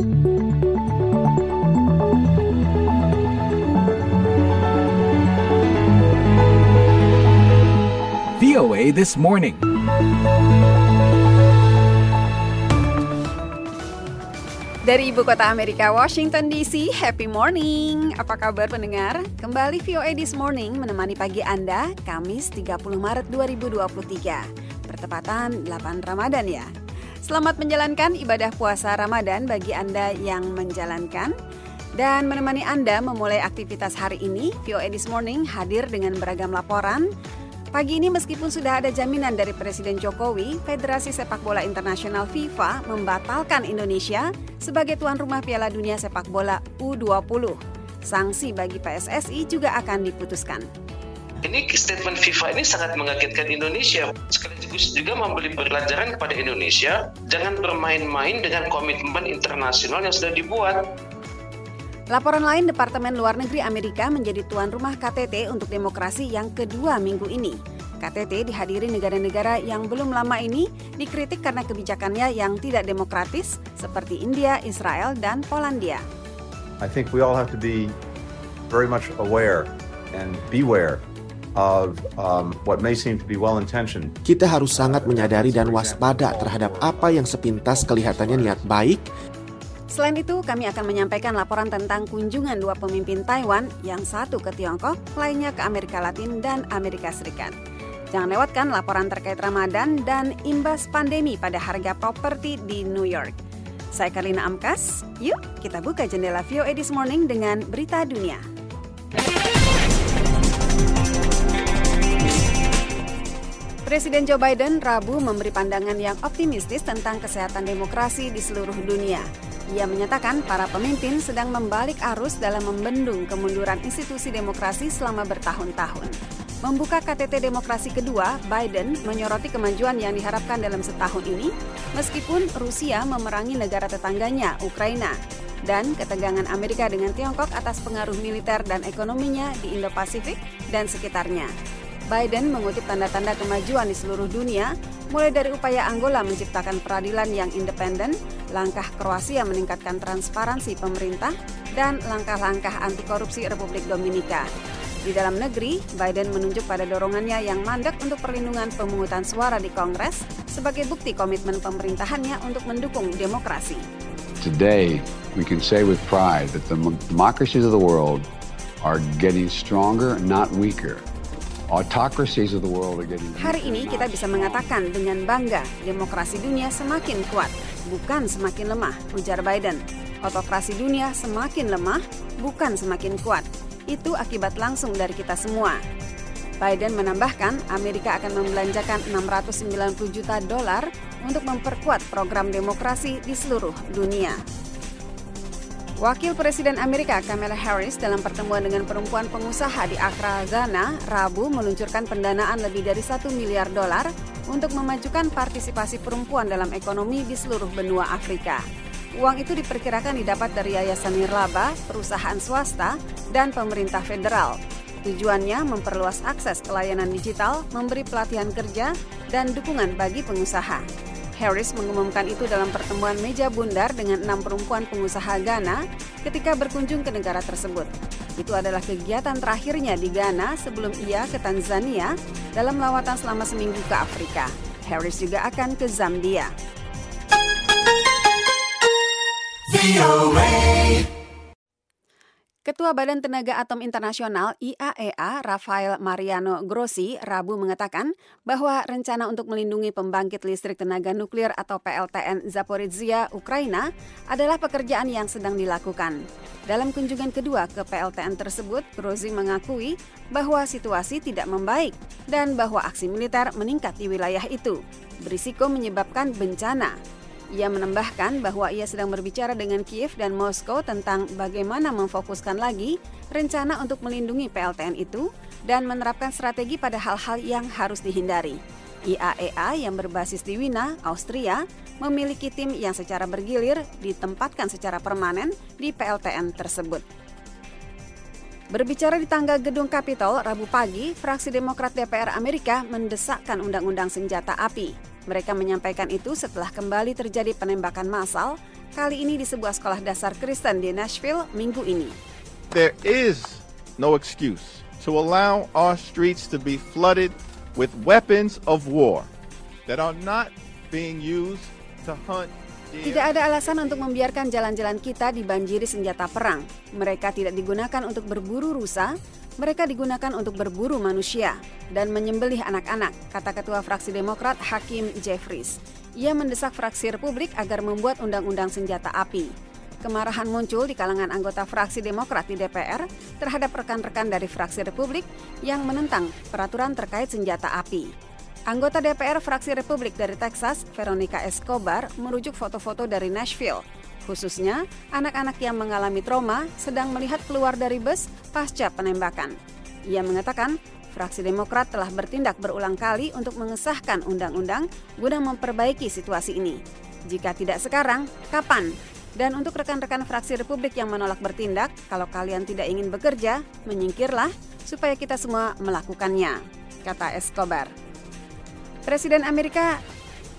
VOA This Morning. Dari ibu kota Amerika, Washington DC, happy morning. Apa kabar pendengar? Kembali VOA This Morning menemani pagi Anda, Kamis 30 Maret 2023. Bertepatan 8 Ramadan ya. Selamat menjalankan ibadah puasa Ramadan bagi Anda yang menjalankan. Dan menemani Anda memulai aktivitas hari ini, VOA This Morning hadir dengan beragam laporan, Pagi ini meskipun sudah ada jaminan dari Presiden Jokowi, Federasi Sepak Bola Internasional FIFA membatalkan Indonesia sebagai tuan rumah Piala Dunia Sepak Bola U20. Sanksi bagi PSSI juga akan diputuskan. Ini statement FIFA ini sangat mengagetkan Indonesia. Sekaligus juga memberi pelajaran kepada Indonesia, jangan bermain-main dengan komitmen internasional yang sudah dibuat. Laporan lain, Departemen Luar Negeri Amerika menjadi tuan rumah KTT untuk demokrasi yang kedua minggu ini. KTT dihadiri negara-negara yang belum lama ini dikritik karena kebijakannya yang tidak demokratis seperti India, Israel, dan Polandia. I think we all have to be very much aware and beware of um, what may seem to be well-intentioned. Kita harus sangat menyadari dan waspada terhadap apa yang sepintas kelihatannya niat baik, Selain itu, kami akan menyampaikan laporan tentang kunjungan dua pemimpin Taiwan, yang satu ke Tiongkok, lainnya ke Amerika Latin dan Amerika Serikat. Jangan lewatkan laporan terkait Ramadan dan imbas pandemi pada harga properti di New York. Saya Karina Amkas, yuk kita buka jendela VOA This Morning dengan berita dunia. Presiden Joe Biden Rabu memberi pandangan yang optimistis tentang kesehatan demokrasi di seluruh dunia. Ia menyatakan para pemimpin sedang membalik arus dalam membendung kemunduran institusi demokrasi selama bertahun-tahun. Membuka KTT demokrasi kedua, Biden menyoroti kemajuan yang diharapkan dalam setahun ini, meskipun Rusia memerangi negara tetangganya, Ukraina, dan ketegangan Amerika dengan Tiongkok atas pengaruh militer dan ekonominya di Indo-Pasifik dan sekitarnya. Biden mengutip tanda-tanda kemajuan di seluruh dunia, mulai dari upaya Angola menciptakan peradilan yang independen, langkah Kroasia meningkatkan transparansi pemerintah, dan langkah-langkah anti korupsi Republik Dominika. Di dalam negeri, Biden menunjuk pada dorongannya yang mandek untuk perlindungan pemungutan suara di Kongres sebagai bukti komitmen pemerintahannya untuk mendukung demokrasi. Today, we can say with pride that the democracies of the world are getting stronger, not weaker. Hari ini kita bisa mengatakan dengan bangga demokrasi dunia semakin kuat, bukan semakin lemah, ujar Biden. Otokrasi dunia semakin lemah, bukan semakin kuat. Itu akibat langsung dari kita semua. Biden menambahkan Amerika akan membelanjakan 690 juta dolar untuk memperkuat program demokrasi di seluruh dunia. Wakil Presiden Amerika Kamala Harris dalam pertemuan dengan perempuan pengusaha di Accra, Ghana, Rabu meluncurkan pendanaan lebih dari satu miliar dolar untuk memajukan partisipasi perempuan dalam ekonomi di seluruh benua Afrika. Uang itu diperkirakan didapat dari Yayasan Nirlaba, perusahaan swasta, dan pemerintah federal. Tujuannya memperluas akses ke layanan digital, memberi pelatihan kerja, dan dukungan bagi pengusaha. Harris mengumumkan itu dalam pertemuan meja bundar dengan enam perempuan pengusaha Ghana ketika berkunjung ke negara tersebut. Itu adalah kegiatan terakhirnya di Ghana sebelum ia ke Tanzania dalam lawatan selama seminggu ke Afrika. Harris juga akan ke Zambia. Ketua Badan Tenaga Atom Internasional IAEA Rafael Mariano Grossi Rabu mengatakan bahwa rencana untuk melindungi pembangkit listrik tenaga nuklir atau PLTN Zaporizhia, Ukraina adalah pekerjaan yang sedang dilakukan. Dalam kunjungan kedua ke PLTN tersebut, Grossi mengakui bahwa situasi tidak membaik dan bahwa aksi militer meningkat di wilayah itu, berisiko menyebabkan bencana. Ia menambahkan bahwa ia sedang berbicara dengan Kiev dan Moskow tentang bagaimana memfokuskan lagi rencana untuk melindungi PLTN itu dan menerapkan strategi pada hal-hal yang harus dihindari. IAEA yang berbasis di Wina, Austria, memiliki tim yang secara bergilir ditempatkan secara permanen di PLTN tersebut. Berbicara di tangga gedung Capitol Rabu pagi, fraksi Demokrat DPR Amerika mendesakkan undang-undang senjata api. Mereka menyampaikan itu setelah kembali terjadi penembakan massal kali ini di sebuah sekolah dasar Kristen di Nashville minggu ini. There is no excuse to allow our streets to be flooded with weapons of war that are not being used to hunt tidak ada alasan untuk membiarkan jalan-jalan kita dibanjiri senjata perang. Mereka tidak digunakan untuk berburu rusa, mereka digunakan untuk berburu manusia dan menyembelih anak-anak, kata Ketua Fraksi Demokrat Hakim Jeffries. Ia mendesak fraksi Republik agar membuat undang-undang senjata api. Kemarahan muncul di kalangan anggota fraksi Demokrat di DPR terhadap rekan-rekan dari fraksi Republik yang menentang peraturan terkait senjata api. Anggota DPR fraksi Republik dari Texas, Veronica Escobar, merujuk foto-foto dari Nashville. Khususnya, anak-anak yang mengalami trauma sedang melihat keluar dari bus pasca penembakan. Ia mengatakan, fraksi Demokrat telah bertindak berulang kali untuk mengesahkan undang-undang guna memperbaiki situasi ini. Jika tidak sekarang, kapan? Dan untuk rekan-rekan fraksi Republik yang menolak bertindak, kalau kalian tidak ingin bekerja, menyingkirlah supaya kita semua melakukannya, kata Escobar. Presiden Amerika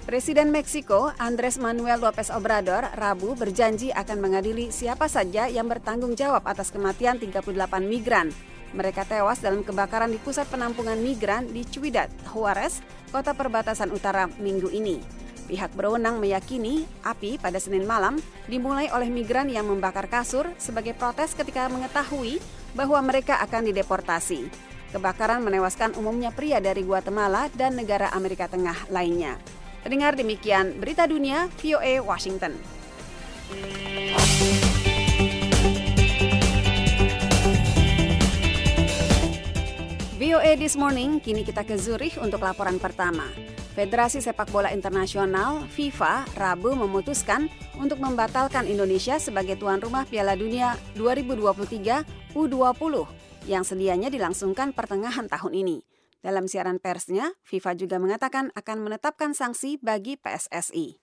Presiden Meksiko Andres Manuel Lopez Obrador Rabu berjanji akan mengadili siapa saja yang bertanggung jawab atas kematian 38 migran. Mereka tewas dalam kebakaran di pusat penampungan migran di Ciudad Juarez, kota perbatasan utara minggu ini. Pihak berwenang meyakini api pada Senin malam dimulai oleh migran yang membakar kasur sebagai protes ketika mengetahui bahwa mereka akan dideportasi. Kebakaran menewaskan umumnya pria dari Guatemala dan negara Amerika Tengah lainnya. Pendengar demikian berita dunia VOA Washington. VOA This Morning, kini kita ke Zurich untuk laporan pertama. Federasi Sepak Bola Internasional FIFA Rabu memutuskan untuk membatalkan Indonesia sebagai tuan rumah Piala Dunia 2023 U20 yang sedianya dilangsungkan pertengahan tahun ini. Dalam siaran persnya, FIFA juga mengatakan akan menetapkan sanksi bagi PSSI.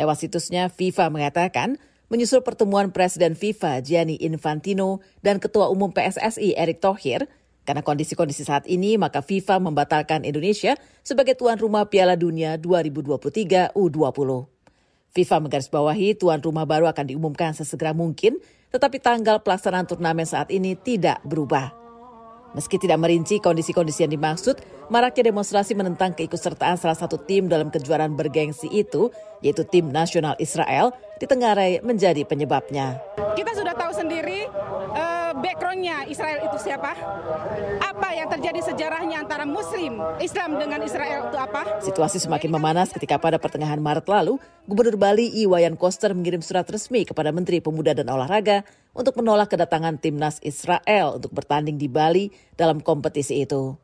Lewat situsnya, FIFA mengatakan menyusul pertemuan Presiden FIFA Gianni Infantino dan Ketua Umum PSSI Erick Thohir, karena kondisi-kondisi saat ini, maka FIFA membatalkan Indonesia sebagai tuan rumah Piala Dunia 2023 U20. FIFA menggarisbawahi tuan rumah baru akan diumumkan sesegera mungkin tetapi tanggal pelaksanaan turnamen saat ini tidak berubah. Meski tidak merinci kondisi-kondisi yang dimaksud, maraknya demonstrasi menentang keikutsertaan salah satu tim dalam kejuaraan bergengsi itu, yaitu tim nasional Israel, di Tenggarai menjadi penyebabnya. Kita sudah tahu sendiri uh, backgroundnya Israel itu siapa, apa yang terjadi sejarahnya antara Muslim, Islam dengan Israel itu apa. Situasi semakin memanas ketika pada pertengahan Maret lalu, Gubernur Bali Iwayan Koster mengirim surat resmi kepada Menteri Pemuda dan Olahraga untuk menolak kedatangan timnas Israel untuk bertanding di Bali dalam kompetisi itu.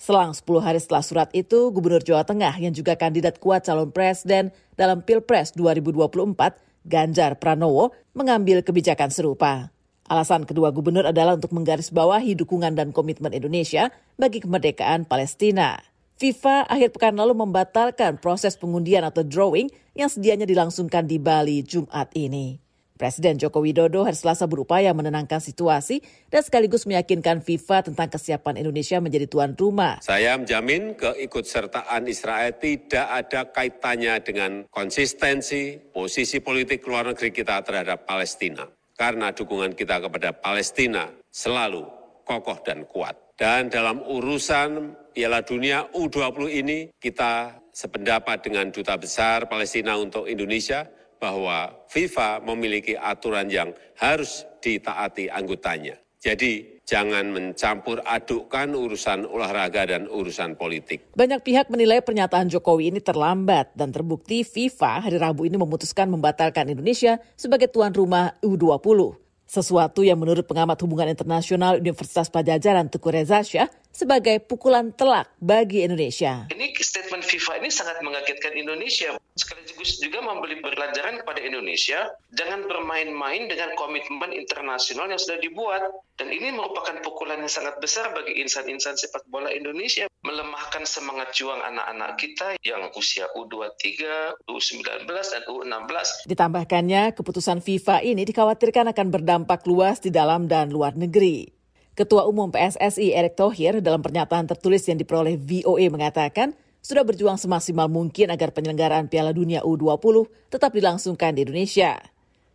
Selang 10 hari setelah surat itu, Gubernur Jawa Tengah yang juga kandidat kuat calon presiden dalam Pilpres 2024, Ganjar Pranowo, mengambil kebijakan serupa. Alasan kedua gubernur adalah untuk menggarisbawahi dukungan dan komitmen Indonesia bagi kemerdekaan Palestina. FIFA akhir pekan lalu membatalkan proses pengundian atau drawing yang sedianya dilangsungkan di Bali Jumat ini. Presiden Joko Widodo hari Selasa berupaya menenangkan situasi dan sekaligus meyakinkan FIFA tentang kesiapan Indonesia menjadi tuan rumah. Saya menjamin keikutsertaan Israel tidak ada kaitannya dengan konsistensi posisi politik luar negeri kita terhadap Palestina. Karena dukungan kita kepada Palestina selalu kokoh dan kuat. Dan dalam urusan Piala Dunia U20 ini kita sependapat dengan Duta Besar Palestina untuk Indonesia bahwa FIFA memiliki aturan yang harus ditaati anggotanya. Jadi jangan mencampur adukkan urusan olahraga dan urusan politik. Banyak pihak menilai pernyataan Jokowi ini terlambat dan terbukti FIFA hari Rabu ini memutuskan membatalkan Indonesia sebagai tuan rumah U20. Sesuatu yang menurut pengamat hubungan internasional Universitas Pajajaran Teguh Reza Syah sebagai pukulan telak bagi Indonesia. Ini statement FIFA ini sangat mengagetkan Indonesia. Sekaligus juga memberi pelajaran kepada Indonesia, jangan bermain-main dengan komitmen internasional yang sudah dibuat. Dan ini merupakan pukulan yang sangat besar bagi insan-insan sepak bola Indonesia. Melemahkan semangat juang anak-anak kita yang usia U23, U19, dan U16. Ditambahkannya, keputusan FIFA ini dikhawatirkan akan berdampak luas di dalam dan luar negeri. Ketua Umum PSSI Erick Thohir dalam pernyataan tertulis yang diperoleh VOA mengatakan, sudah berjuang semaksimal mungkin agar penyelenggaraan Piala Dunia U20 tetap dilangsungkan di Indonesia.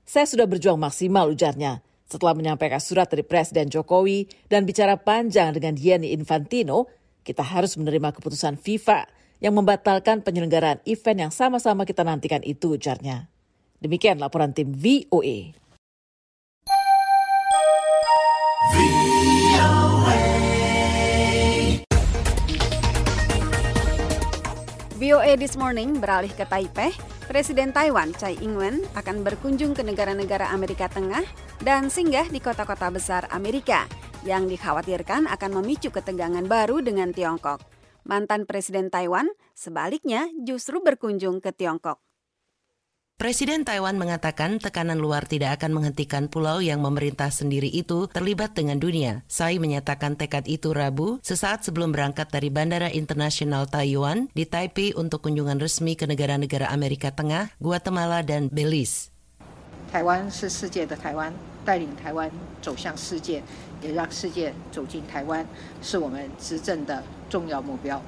Saya sudah berjuang maksimal ujarnya setelah menyampaikan surat dari Presiden Jokowi dan bicara panjang dengan Gianni Infantino, kita harus menerima keputusan FIFA yang membatalkan penyelenggaraan event yang sama-sama kita nantikan itu ujarnya. Demikian laporan tim VOA. VOA This Morning beralih ke Taipei. Presiden Taiwan Tsai Ing-wen akan berkunjung ke negara-negara Amerika Tengah dan singgah di kota-kota besar Amerika yang dikhawatirkan akan memicu ketegangan baru dengan Tiongkok. Mantan Presiden Taiwan sebaliknya justru berkunjung ke Tiongkok. Presiden Taiwan mengatakan tekanan luar tidak akan menghentikan pulau yang memerintah sendiri itu terlibat dengan dunia. Tsai menyatakan tekad itu Rabu sesaat sebelum berangkat dari Bandara Internasional Taiwan di Taipei untuk kunjungan resmi ke negara-negara Amerika Tengah, Guatemala, dan Belize. Taiwan 是世界的台湾，带领台湾走向世界，也让世界走进台湾，是我们执政的重要目标。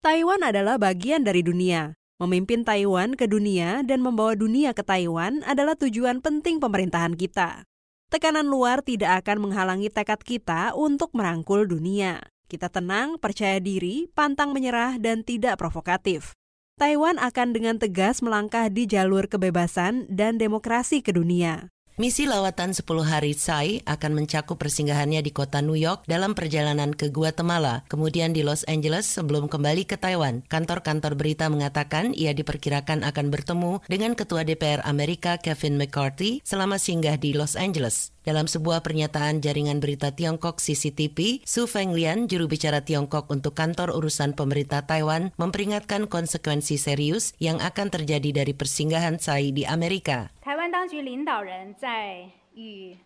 Taiwan adalah bagian dari dunia. Memimpin Taiwan ke dunia dan membawa dunia ke Taiwan adalah tujuan penting pemerintahan kita. Tekanan luar tidak akan menghalangi tekad kita untuk merangkul dunia. Kita tenang, percaya diri, pantang menyerah, dan tidak provokatif. Taiwan akan dengan tegas melangkah di jalur kebebasan dan demokrasi ke dunia. Misi lawatan 10 hari Tsai akan mencakup persinggahannya di kota New York dalam perjalanan ke Guatemala, kemudian di Los Angeles sebelum kembali ke Taiwan. Kantor-kantor berita mengatakan ia diperkirakan akan bertemu dengan Ketua DPR Amerika Kevin McCarthy selama singgah di Los Angeles. Dalam sebuah pernyataan jaringan berita Tiongkok CCTV, Su Fenglian, juru bicara Tiongkok untuk kantor urusan pemerintah Taiwan, memperingatkan konsekuensi serius yang akan terjadi dari persinggahan Tsai di Amerika. 台湾当局领导人在与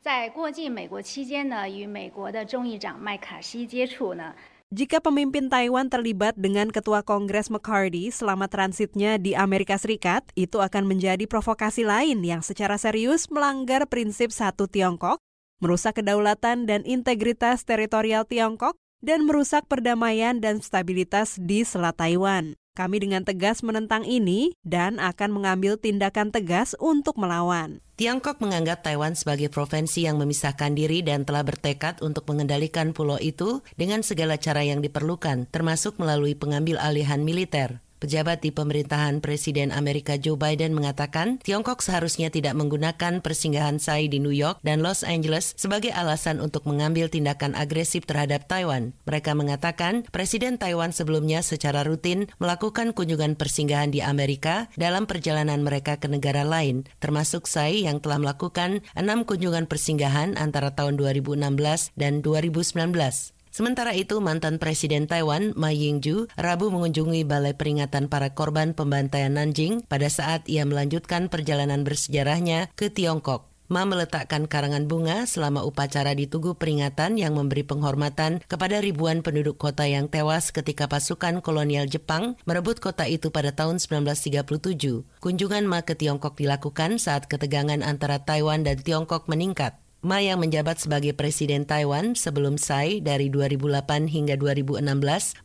在过境美国期间呢，与美国的众议长麦卡锡接触呢， Jika pemimpin Taiwan terlibat dengan Ketua Kongres McCarthy selama transitnya di Amerika Serikat, itu akan menjadi provokasi lain yang secara serius melanggar prinsip satu Tiongkok, merusak kedaulatan dan integritas teritorial Tiongkok, dan merusak perdamaian dan stabilitas di Selat Taiwan. Kami dengan tegas menentang ini dan akan mengambil tindakan tegas untuk melawan. Tiongkok menganggap Taiwan sebagai provinsi yang memisahkan diri dan telah bertekad untuk mengendalikan pulau itu dengan segala cara yang diperlukan, termasuk melalui pengambil alihan militer. Pejabat di pemerintahan Presiden Amerika Joe Biden mengatakan Tiongkok seharusnya tidak menggunakan persinggahan Tsai di New York dan Los Angeles sebagai alasan untuk mengambil tindakan agresif terhadap Taiwan. Mereka mengatakan Presiden Taiwan sebelumnya secara rutin melakukan kunjungan persinggahan di Amerika dalam perjalanan mereka ke negara lain, termasuk Tsai yang telah melakukan enam kunjungan persinggahan antara tahun 2016 dan 2019. Sementara itu, mantan Presiden Taiwan, Ma Ying-ju, Rabu mengunjungi Balai Peringatan Para Korban Pembantaian Nanjing pada saat ia melanjutkan perjalanan bersejarahnya ke Tiongkok. Ma meletakkan karangan bunga selama upacara di Tugu Peringatan yang memberi penghormatan kepada ribuan penduduk kota yang tewas ketika pasukan kolonial Jepang merebut kota itu pada tahun 1937. Kunjungan Ma ke Tiongkok dilakukan saat ketegangan antara Taiwan dan Tiongkok meningkat. Ma yang menjabat sebagai Presiden Taiwan sebelum Tsai dari 2008 hingga 2016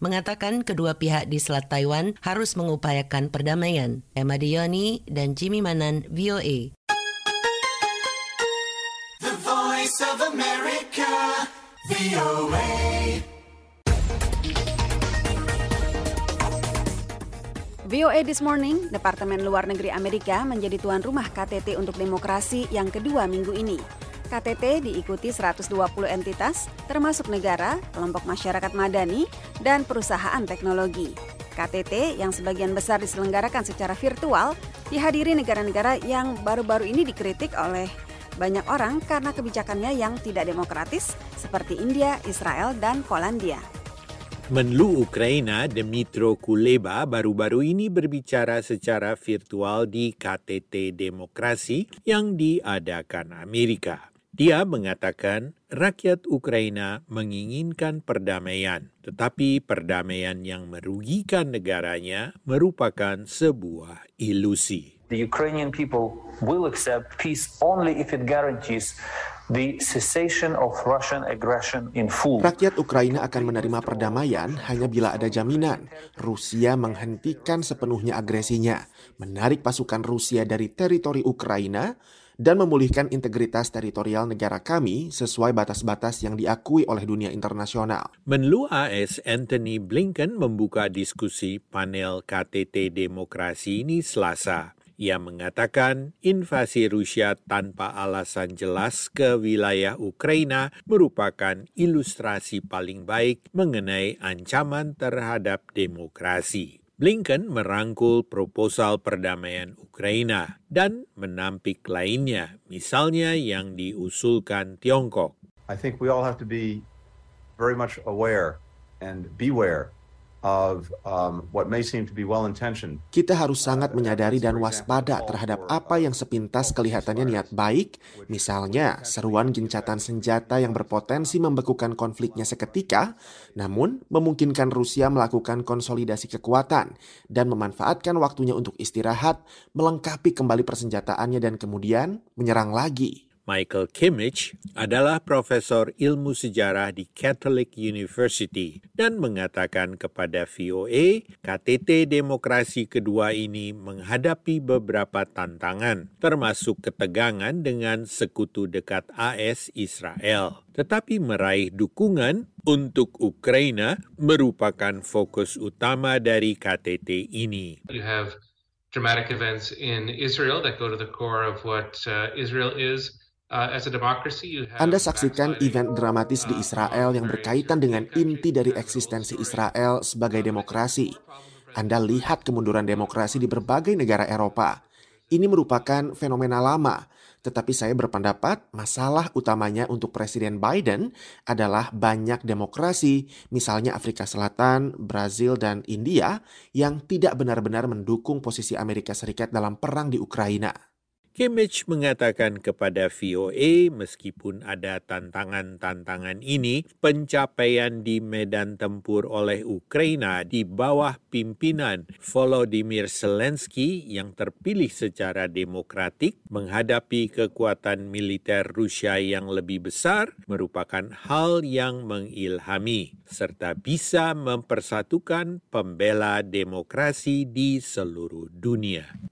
mengatakan kedua pihak di Selat Taiwan harus mengupayakan perdamaian. Emma Dioni dan Jimmy Manan, VOA. The Voice of America, VOA. VOA This Morning, Departemen Luar Negeri Amerika menjadi tuan rumah KTT untuk demokrasi yang kedua minggu ini. KTT diikuti 120 entitas, termasuk negara, kelompok masyarakat madani, dan perusahaan teknologi. KTT yang sebagian besar diselenggarakan secara virtual dihadiri negara-negara yang baru-baru ini dikritik oleh banyak orang karena kebijakannya yang tidak demokratis seperti India, Israel, dan Polandia. Menlu Ukraina Dmitro Kuleba baru-baru ini berbicara secara virtual di KTT Demokrasi yang diadakan Amerika. Dia mengatakan rakyat Ukraina menginginkan perdamaian, tetapi perdamaian yang merugikan negaranya merupakan sebuah ilusi. The Ukrainian people will accept peace only if it guarantees the cessation of Russian aggression in full. Rakyat Ukraina akan menerima perdamaian hanya bila ada jaminan Rusia menghentikan sepenuhnya agresinya, menarik pasukan Rusia dari teritori Ukraina, dan memulihkan integritas teritorial negara kami sesuai batas-batas yang diakui oleh dunia internasional. Menlu AS Anthony Blinken membuka diskusi panel KTT Demokrasi ini Selasa. Ia mengatakan invasi Rusia tanpa alasan jelas ke wilayah Ukraina merupakan ilustrasi paling baik mengenai ancaman terhadap demokrasi. Blinken merangkul proposal perdamaian Ukraina dan menampik lainnya, misalnya yang diusulkan Tiongkok. I think we all have to be very much aware and beware of um, what may seem to be well-intentioned. Kita harus sangat menyadari dan waspada terhadap apa yang sepintas kelihatannya niat baik, misalnya seruan gencatan senjata yang berpotensi membekukan konfliknya seketika, namun memungkinkan Rusia melakukan konsolidasi kekuatan dan memanfaatkan waktunya untuk istirahat, melengkapi kembali persenjataannya dan kemudian menyerang lagi. Michael Kimmich adalah profesor ilmu sejarah di Catholic University dan mengatakan kepada VOA, KTT demokrasi kedua ini menghadapi beberapa tantangan, termasuk ketegangan dengan sekutu dekat AS Israel. Tetapi meraih dukungan untuk Ukraina merupakan fokus utama dari KTT ini. You have dramatic events in Israel that go to the core of what uh, Israel is. Uh, Anda saksikan event dramatis di Israel yang berkaitan dengan inti dari eksistensi Israel sebagai demokrasi. Anda lihat kemunduran demokrasi di berbagai negara Eropa. Ini merupakan fenomena lama, tetapi saya berpendapat masalah utamanya untuk Presiden Biden adalah banyak demokrasi, misalnya Afrika Selatan, Brazil, dan India, yang tidak benar-benar mendukung posisi Amerika Serikat dalam perang di Ukraina. Kimmich mengatakan kepada VOA meskipun ada tantangan-tantangan ini, pencapaian di medan tempur oleh Ukraina di bawah pimpinan Volodymyr Zelensky yang terpilih secara demokratik menghadapi kekuatan militer Rusia yang lebih besar merupakan hal yang mengilhami serta bisa mempersatukan pembela demokrasi di seluruh dunia.